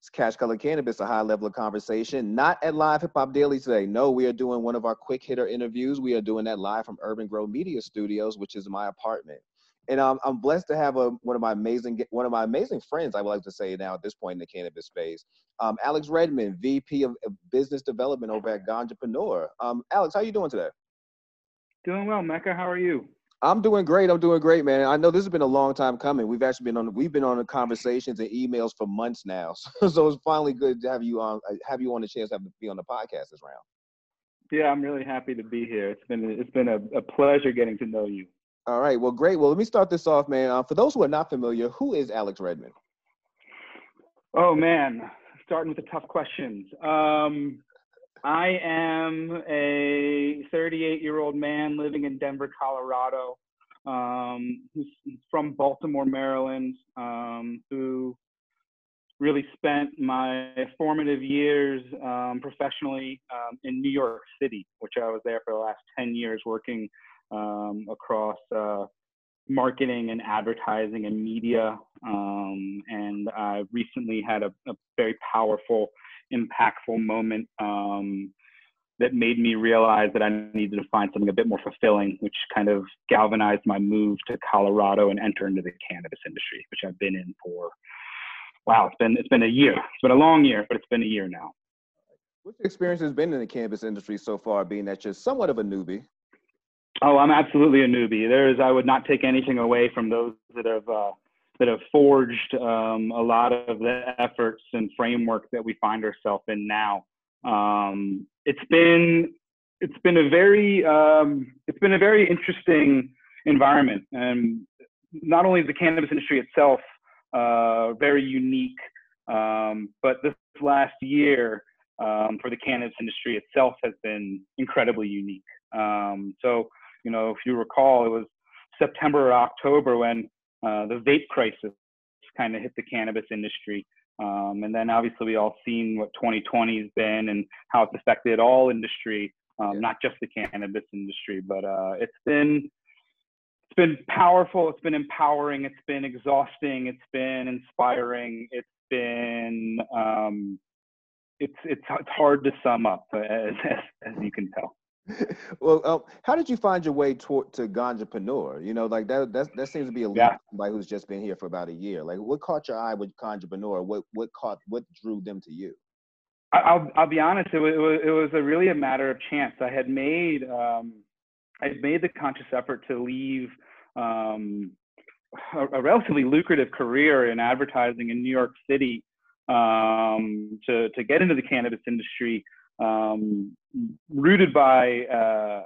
It's Cash Color Cannabis, a high level of conversation. Not at Live Hip Hop Daily today. No, we are doing one of our quick hitter interviews. We are doing that live from Urban Grow Media Studios, which is my apartment. And um, I'm blessed to have a, one of my amazing one of my amazing friends. I would like to say now at this point in the cannabis space, um, Alex Redmond, VP of, Business Development over at Ganjapreneur. Um, Alex, how are you doing today? Doing well, Mecca. How are you? I'm doing great. I'm doing great, man. I know this has been a long time coming. We've actually been on we've been on the conversations and emails for months now. So, so it's finally good to have you on have you on the chance to, have to be on the podcast this round. Yeah, I'm really happy to be here. It's been it's been a, a pleasure getting to know you. All right. Well, great. Well, let me start this off, man. Uh, for those who are not familiar, who is Alex Redmond? Oh man, starting with the tough questions. Um, I am a 38 year old man living in Denver, Colorado, um, who's from Baltimore, Maryland, um, who really spent my formative years um, professionally um, in New York City, which I was there for the last 10 years working um, across uh, marketing and advertising and media. Um, and I recently had a, a very powerful impactful moment um, that made me realize that I needed to find something a bit more fulfilling, which kind of galvanized my move to Colorado and enter into the cannabis industry, which I've been in for wow, it's been it's been a year. It's been a long year, but it's been a year now. What's your experience has been in the cannabis industry so far, being that you're somewhat of a newbie? Oh, I'm absolutely a newbie. There is I would not take anything away from those that have uh, that have forged um, a lot of the efforts and framework that we find ourselves in now. Um, it's been it's been a very um, it's been a very interesting environment, and not only is the cannabis industry itself uh, very unique, um, but this last year um, for the cannabis industry itself has been incredibly unique. Um, so you know, if you recall, it was September or October when uh, the vape crisis kind of hit the cannabis industry. Um, and then obviously we all seen what 2020 has been and how it's affected all industry, um, yeah. not just the cannabis industry, but uh, it's been it's been powerful, it's been empowering, it's been exhausting, it's been inspiring, it's been um, it's it's it's hard to sum up as as, as you can tell. well, um, how did you find your way to, to Ganjapreneur? You know, like that, that, that seems to be a yeah. somebody who's just been here for about a year. Like, what caught your eye with Ganjapreneur? What, what caught, what drew them to you? I'll, I'll be honest. It was, it was, it was a really a matter of chance. I had made, um, I had made the conscious effort to leave um, a, a, relatively lucrative career in advertising in New York City um, to to get into the cannabis industry um, rooted by uh,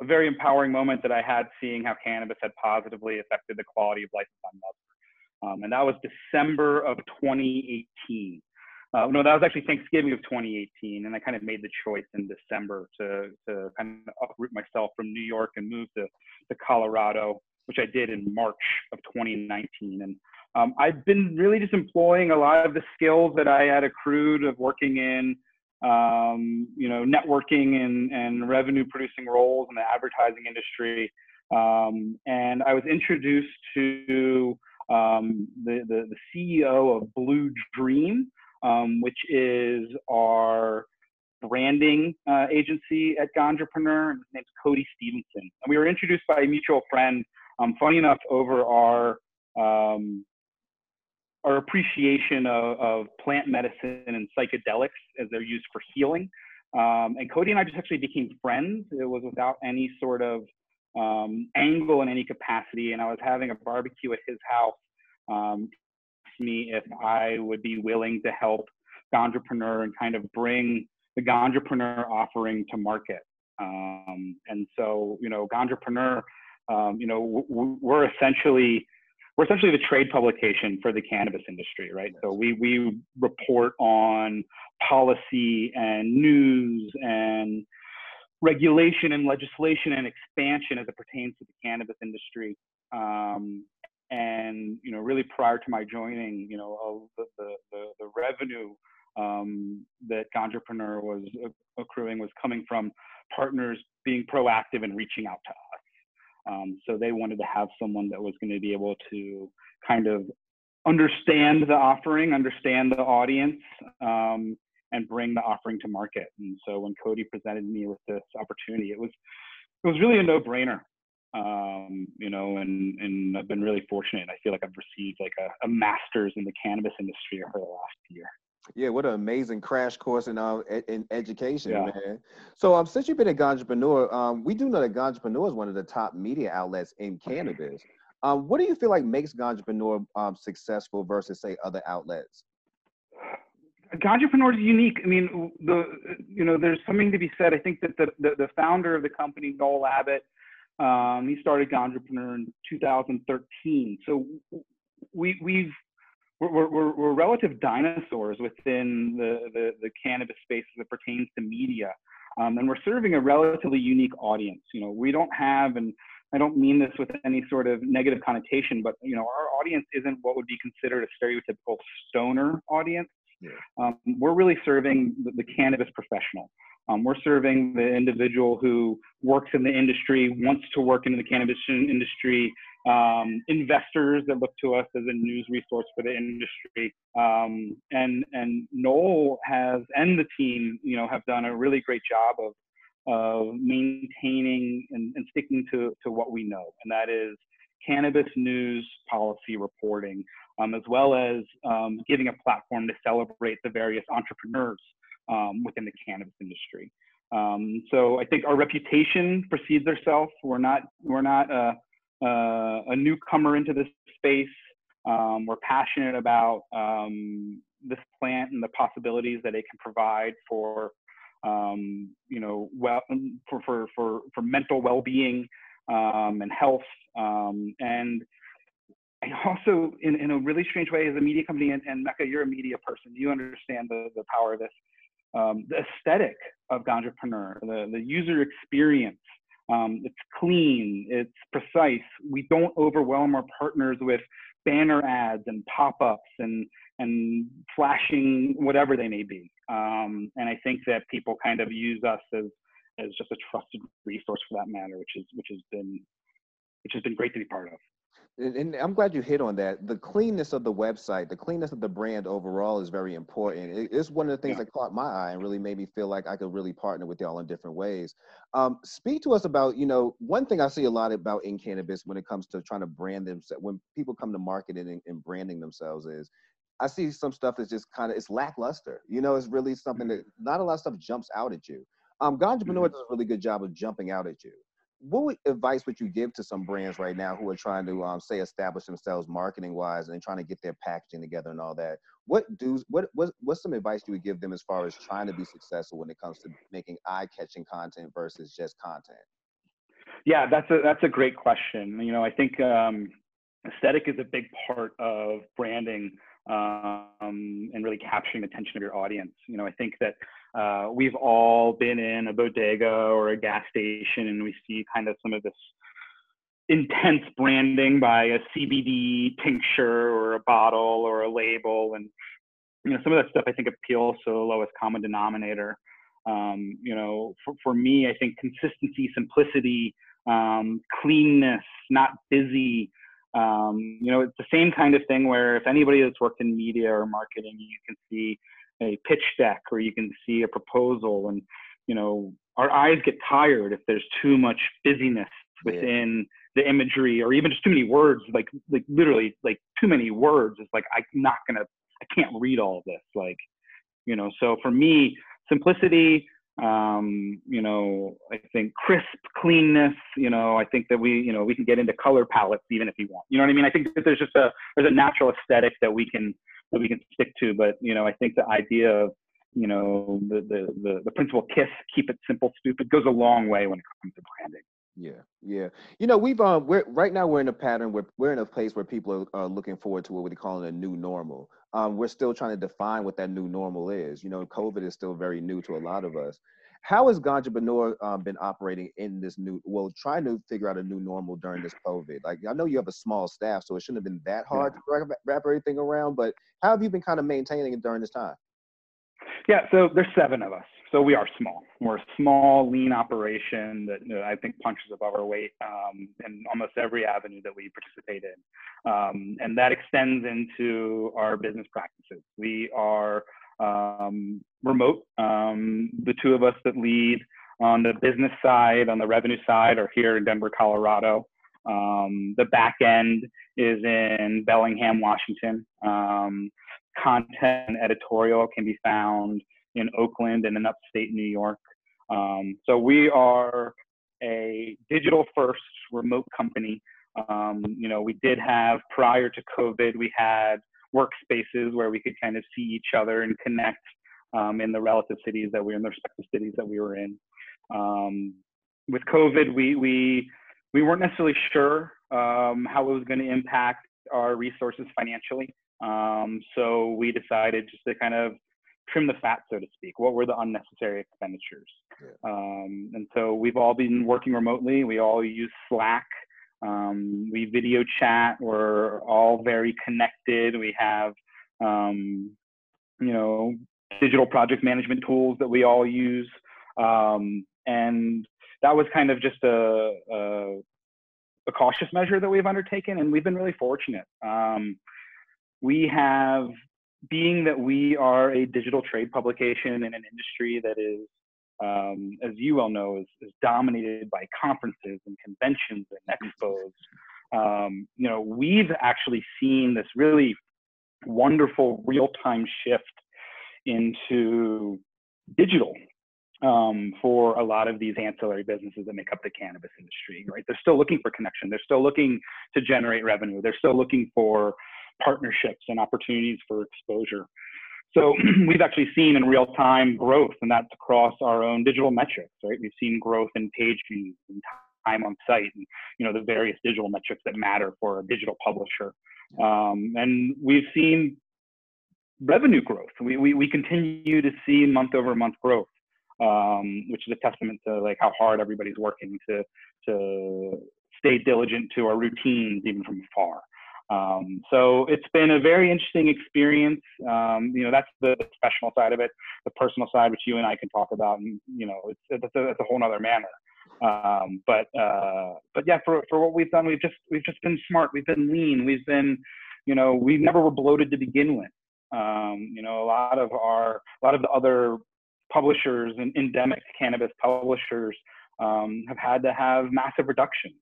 a very empowering moment that I had seeing how cannabis had positively affected the quality of life of my mother. Um, and that was December of 2018. Uh, no, that was actually Thanksgiving of 2018, and I kind of made the choice in December to to kind of uproot myself from New York and move to to Colorado, which I did in March of 2019. And um, I've been really just employing a lot of the skills that I had accrued of working in um, you know, networking and, and revenue producing roles in the advertising industry. Um, and I was introduced to um, the, the, the, CEO of Blue Dream, um, which is our branding uh, agency at Ganjapreneur. His name's Cody Stevenson. And we were introduced by a mutual friend, um, funny enough, over our um, our appreciation of, of, plant medicine and psychedelics as they're used for healing. Um, and Cody and I just actually became friends. It was without any sort of um, angle in any capacity. And I was having a barbecue at his house. Um, me if I would be willing to help Ganjapreneur and kind of bring the Ganjapreneur offering to market. Um, and so, you know, Ganjapreneur, um, you know, we're essentially we're essentially the trade publication for the cannabis industry, right? So we we report on policy and news and regulation and legislation and expansion as it pertains to the cannabis industry. Um, and you know, really prior to my joining, you know, the the, the, the revenue um, that Ganjapreneur was accruing was coming from partners being proactive and reaching out to us. Um, so they wanted to have someone that was going to be able to kind of understand the offering, understand the audience, um, and bring the offering to market. And so when Cody presented me with this opportunity, it was it was really a no-brainer. Um, you know, and and I've been really fortunate. I feel like I've received like a, a master's in the cannabis industry over the last year. Yeah, what an amazing crash course in uh, in education, yeah. man. So, um, since you've been a Ganjapreneur, um, we do know that Ganjapreneur is one of the top media outlets in cannabis. Um, what do you feel like makes Ganjapreneur um, successful versus, say, other outlets? Ganjapreneur is unique. I mean, the you know, there's something to be said. I think that the the, the founder of the company, Noel Abbott, um, he started Ganjapreneur in 2013. So we we've we're, we're, we're relative dinosaurs within the, the, the, cannabis space as it pertains to media. Um, and we're serving a relatively unique audience. You know, we don't have, and I don't mean this with any sort of negative connotation, but you know, our audience isn't what would be considered a stereotypical stoner audience. Yeah. Um, we're really serving the, the cannabis professional. Um, we're serving the individual who works in the industry, wants to work in the cannabis industry, um, investors that look to us as a news resource for the industry. Um, and and Noel has and the team, you know, have done a really great job of of maintaining and, and sticking to to what we know, and that is cannabis news policy reporting, um, as well as um, giving a platform to celebrate the various entrepreneurs um, within the cannabis industry. Um, so I think our reputation precedes ourselves. We're not we're not uh, uh, a newcomer into this space. Um, we're passionate about um, this plant and the possibilities that it can provide for, um, you know, well, for, for, for, for mental well-being um, and health. Um, and also, in, in a really strange way, as a media company, and, and Mecca, you're a media person, you understand the, the power of this. Um, the aesthetic of Ganjapreneur, the, the user experience, um, it's clean, it's precise. We don't overwhelm our partners with banner ads and pop-ups and and flashing whatever they may be. Um, and I think that people kind of use us as as just a trusted resource for that matter, which is which has been which has been great to be part of and I'm glad you hit on that. The cleanness of the website, the cleanness of the brand overall is very important. It's one of the things yeah. that caught my eye and really made me feel like I could really partner with y'all in different ways. Um, speak to us about, you know, one thing I see a lot about in cannabis when it comes to trying to brand themselves, when people come to marketing and, and branding themselves is, I see some stuff that's just kind of, it's lackluster. You know, it's really something that not a lot of stuff jumps out at you. Um, Ganjapreneur mm-hmm. does a really good job of jumping out at you what advice would you give to some brands right now who are trying to um, say establish themselves marketing wise and trying to get their packaging together and all that? What do what, what what's some advice you would give them as far as trying to be successful when it comes to making eye-catching content versus just content? Yeah that's a that's a great question. You know i think um, aesthetic is a big part of branding um, and really capturing the attention of your audience. You know i think that uh, we've all been in a bodega or a gas station and we see kind of some of this intense branding by a CBD tincture or a bottle or a label. And, you know, some of that stuff I think appeals to the lowest common denominator. Um, you know, for, for me, I think consistency, simplicity, um, cleanness, not busy. Um, you know, it's the same kind of thing where if anybody that's worked in media or marketing, you can see a pitch deck or you can see a proposal and you know our eyes get tired if there's too much busyness within yeah. the imagery or even just too many words like like literally like too many words. It's like i'm not gonna i can't read all of this like you know so for me simplicity um you know i think crisp cleanness you know i think that we you know we can get into color palettes even if you want. You know what i mean? I think that there's just a there's a natural aesthetic that we can that we can stick to. But you know, I think the idea of you know the the the, the principle kiss, keep it simple, stupid, goes a long way when it comes to branding. Yeah, yeah. You know, we've um, we're right now we're in a pattern where we're in a place where people are, are looking forward to what we call a new normal. Um, we're still trying to define what that new normal is. You know, COVID is still very new to a lot of us. How has Ganjapreneur um, been operating in this new, well, trying to figure out a new normal during this COVID? Like, I know you have a small staff, so it shouldn't have been that hard to wrap, wrap everything around, but how have you been kind of maintaining it during this time? Yeah, so there's seven of us. So we are small. We're a small, lean operation that you know, I think punches above our weight um, in almost every avenue that we participate in. Um, and that extends into our business practices. We are um, remote. Um, the two of us that lead on the business side, on the revenue side, are here in Denver, Colorado. Um, the back end is in Bellingham, Washington. Um, content editorial can be found in Oakland and in upstate New York. Um, so we are a digital first remote company. Um, you know, we did have prior to COVID, we had workspaces where we could kind of see each other and connect um, in the relative cities that we were in, the respective cities that we were in. Um, with COVID, we we we weren't necessarily sure um, how it was going to impact our resources financially. Um, so we decided just to kind of trim the fat, so to speak. What were the unnecessary expenditures? Yeah. Um, and so we've all been working remotely. We all use Slack. Um, we video chat. We're all very connected. We have, um, you know, digital project management tools that we all use. Um, and that was kind of just a, a, a, cautious measure that we've undertaken, and we've been really fortunate. Um, we have, being that we are a digital trade publication in an industry that is, um, as you well know, is, is, dominated by conferences and conventions and expos. Um, you know, we've actually seen this really wonderful real-time shift into digital um, for a lot of these ancillary businesses that make up the cannabis industry, right? They're still looking for connection. They're still looking to generate revenue. They're still looking for partnerships and opportunities for exposure. So we've actually seen in real time growth, and that's across our own digital metrics, right? We've seen growth in page views and time on site, and you know the various digital metrics that matter for a digital publisher. Um, and we've seen revenue growth. We, we, we continue to see month over month growth um, which is a testament to like how hard everybody's working to to stay diligent to our routines even from afar. Um, so it's been a very interesting experience. Um, you know, that's the professional side of it. The personal side, which you and I can talk about, and you know, it's it's a, a whole other manner. Um, but uh, but yeah, for for what we've done, we've just we've just been smart. We've been lean. We've been, you know, we never were bloated to begin with. Um, you know, a lot of our a lot of the other publishers and endemic cannabis publishers um, have had to have massive reductions.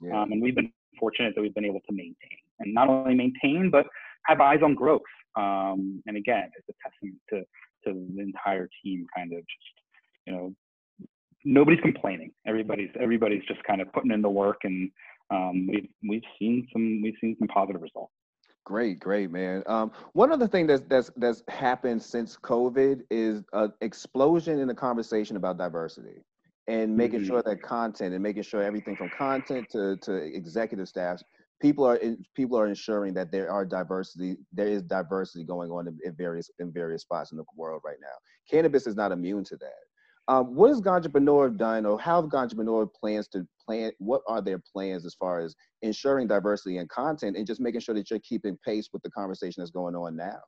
Yeah. Um, and we've been fortunate that we've been able to maintain and not only maintain, but have eyes on growth. Um, and again, it's a testament to, to the entire team kind of just, you know, nobody's complaining. Everybody's, everybody's just kind of putting in the work and um, we've, we've seen some, we've seen some positive results. Great, great, man. Um, one other thing that's that's that's happened since COVID is an explosion in the conversation about diversity and making mm-hmm. sure that content and making sure everything from content to, to executive staffs, people are people are ensuring that there are diversity, there is diversity going on in, various in various spots in the world right now. Cannabis is not immune to that. Um, what has Ganjapreneur done, or how have Ganjapreneur plans to plan? What are their plans as far as ensuring diversity in content and just making sure that you're keeping pace with the conversation that's going on now?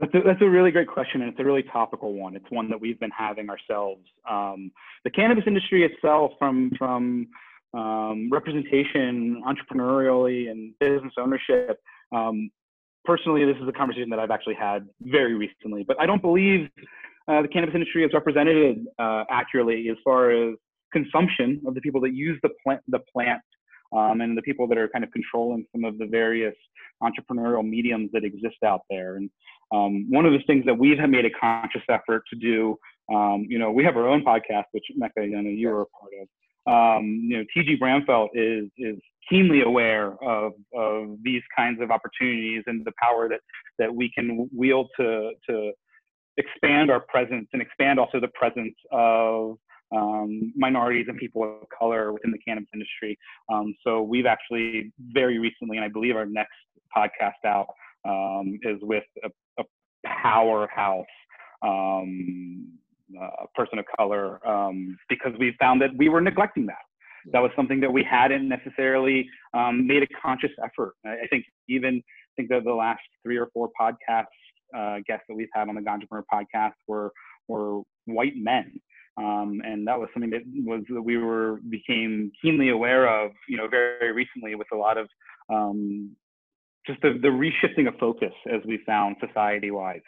That's a, that's a really great question, and it's a really topical one. It's one that we've been having ourselves. Um, the cannabis industry itself, from from um, representation, entrepreneurially, and business ownership. Um, personally, this is a conversation that I've actually had very recently, but I don't believe uh, the cannabis industry is represented uh, accurately as far as consumption of the people that use the plant, the plant, um, and the people that are kind of controlling some of the various entrepreneurial mediums that exist out there. And um, one of the things that we've made a conscious effort to do, um, you know, we have our own podcast, which Mecca, you know, you were a part of. Um, you know, TG Branfalt is is keenly aware of of these kinds of opportunities and the power that that we can wield to to expand our presence and expand also the presence of um, minorities and people of color within the cannabis industry. Um, so we've actually very recently, and I believe our next podcast out um, is with a, a powerhouse um, uh, person of color um, because we found that we were neglecting that. That was something that we hadn't necessarily um, made a conscious effort. I, I think even I think that the last three or four podcasts uh, guests that we've had on the Ganjapreneur podcast were were white men. Um, and that was something that was that we were became keenly aware of, you know, very, very recently with a lot of um, just the, the reshifting of focus as we found society-wise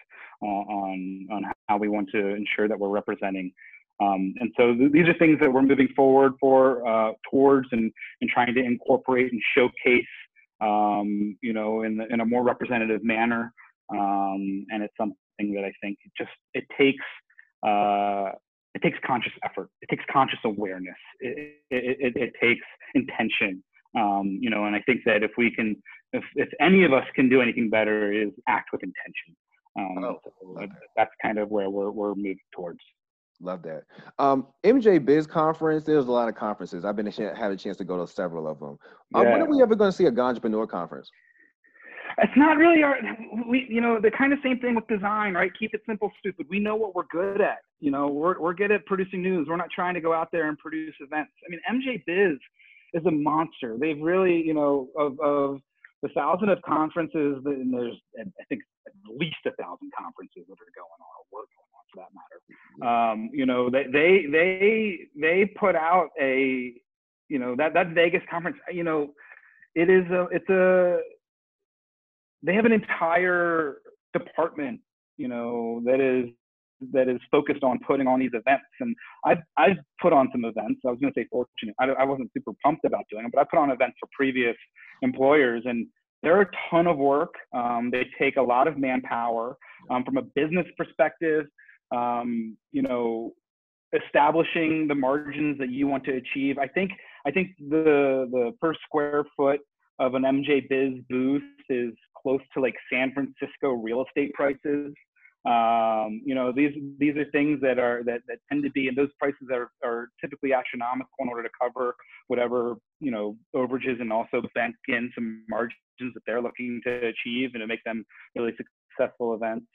uh, on on how we want to ensure that we're representing. Um, and so th- these are things that we're moving forward for uh, towards and, and trying to incorporate and showcase, um, you know, in, the, in a more representative manner. Um, and it's something that I think just it takes uh, it takes conscious effort. It takes conscious awareness. It, it, it, it takes intention. Um, you know, and I think that if we can, if, if any of us can do anything better, is act with intention. Um, oh, so that's kind of where we're we're moving towards. Love that. Um, MJ Biz Conference. There's a lot of conferences. I've been a had a chance to go to several of them. Uh, yeah. When are we ever going to see a Ganjapreneur conference? it's not really our we you know the kind of same thing with design right keep it simple stupid we know what we're good at you know we're, we're good at producing news we're not trying to go out there and produce events i mean mj biz is a monster they've really you know of of the thousand of conferences and there's i think at least a thousand conferences that are going on or work going on for that matter. Um, you know they they they they put out a you know that that vegas conference you know it is a it's a they have an entire department, you know, that is that is focused on putting on these events. And I've, I've put on some events. I was going to say fortunate. I, I wasn't super pumped about doing them, but I put on events for previous employers and they're a ton of work. Um, they take a lot of manpower um, from a business perspective. Um, you know, establishing the margins that you want to achieve. I think I think the the per square foot of an MJ Biz booth is close to like San Francisco real estate prices. Um, you know, these these are things that are that, that tend to be, and those prices are, are typically astronomical in order to cover whatever you know overages and also bank in some margins that they're looking to achieve and to make them really successful events.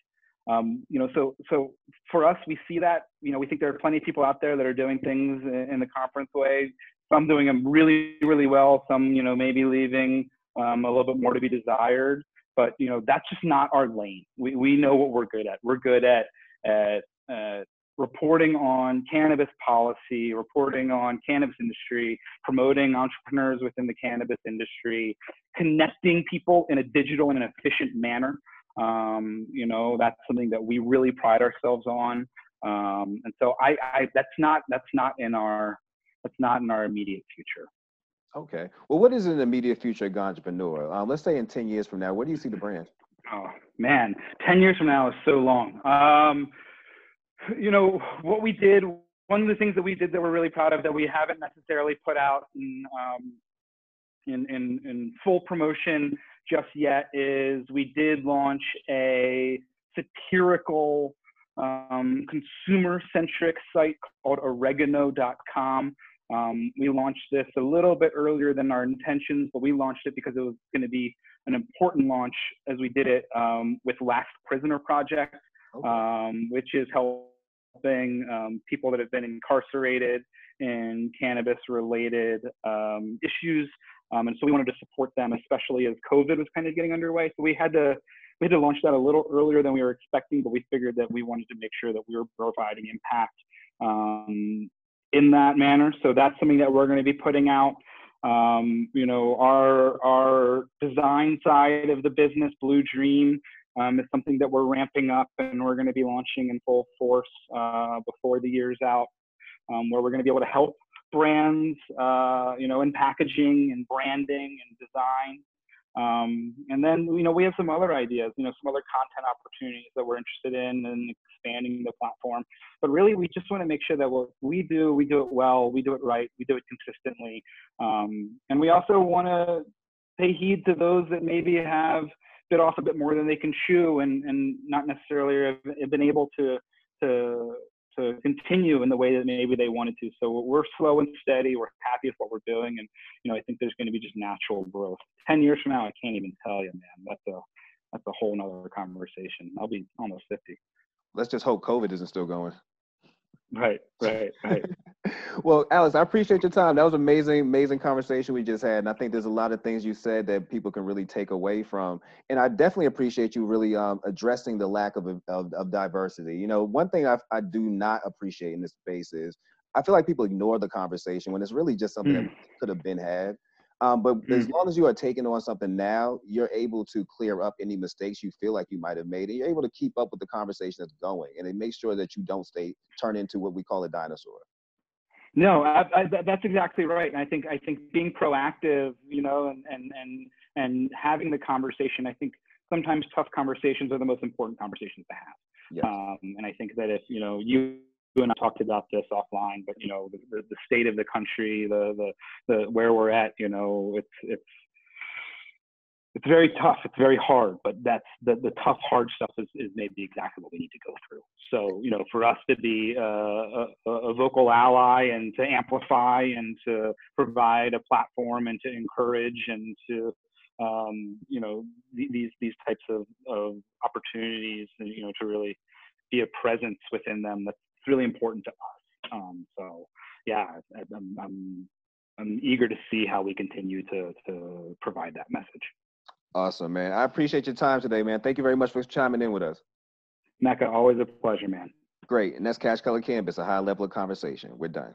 Um, you know, so so for us, we see that. You know, we think there are plenty of people out there that are doing things in the conference way. Some doing them really really well. Some you know maybe leaving um, a little bit more to be desired but you know that's just not our lane. We we know what we're good at. We're good at at uh, reporting on cannabis policy, reporting on cannabis industry, promoting entrepreneurs within the cannabis industry, connecting people in a digital and an efficient manner. Um, you know that's something that we really pride ourselves on. Um, and so I, I that's not that's not in our that's not in our immediate future. Okay. Well, what is in the immediate future of Ganjapreneur? Um, let's say in 10 years from now, where do you see the brand? Oh, man. 10 years from now is so long. Um, you know, what we did, one of the things that we did that we're really proud of that we haven't necessarily put out in, um, in, in, in full promotion just yet is we did launch a satirical um, consumer centric site called oregano.com um, we launched this a little bit earlier than our intentions, but we launched it because it was going to be an important launch as we did it um, with Last Prisoner Project, okay. um, which is helping um, people that have been incarcerated in cannabis related um, issues. Um, and so we wanted to support them, especially as COVID was kind of getting underway. So we had to we had to launch that a little earlier than we were expecting, but we figured that we wanted to make sure that we were providing impact um, in that manner. So that's something that we're going to be putting out. Um, you know, our our design side of the business, Blue Dream, um, is something that we're ramping up, and we're going to be launching in full force uh, before the year's out, um, where we're going to be able to help brands, uh, you know, in packaging and branding and design, um, and then, you know, we have some other ideas, you know, some other content opportunities that we're interested in and expanding the platform. But really, we just want to make sure that what we do, we do it well, we do it right, we do it consistently. Um, and we also want to pay heed to those that maybe have bit off a bit more than they can chew and, and not necessarily have been able to, to to continue in the way that maybe they wanted to. So we're slow and steady. We're happy with what we're doing, and you know I think there's going to be just natural growth. Ten years from now, I can't even tell you, man. That's a that's a whole nother conversation. I'll be almost fifty. Let's just hope COVID isn't still going. Right, right, right. well, Alex, I appreciate your time. That was amazing, amazing conversation we just had. And I think there's a lot of things you said that people can really take away from. And I definitely appreciate you really um, addressing the lack of, of, of diversity. You know, one thing I, I do not appreciate in this space is I feel like people ignore the conversation when it's really just something mm. that could have been had. Um, but mm. as long as you are taking on something now, you're able to clear up any mistakes you feel like you might have made, and you're able to keep up with the conversation that's going, and it makes sure that you don't stay turn into what we call a dinosaur. No, I, I, that's exactly right. And I think I think being proactive, you know, and and and and having the conversation. I think sometimes tough conversations are the most important conversations to have. Yes. Um, and I think that if you know you and I talked about this offline, but you know the, the, state of the country, the, the the where we're at, you know, it's it's it's very tough. It's very hard, but that's the, the tough, hard stuff is, is maybe exactly what we need to go through. So, you know, for us to be uh, a, a, vocal ally and to amplify and to provide a platform and to encourage and to, um, you know, th- these these types of, of opportunities, and, you know, to really be a presence within them that's really important to us. Um, so, yeah, I'm, I'm I'm eager to see how we continue to to provide that message. Awesome, man. I appreciate your time today, man. Thank you very much for chiming in with us. Mecca, always a pleasure, man. Great. And that's Cash Color Cannabis, a high level of conversation. We're done.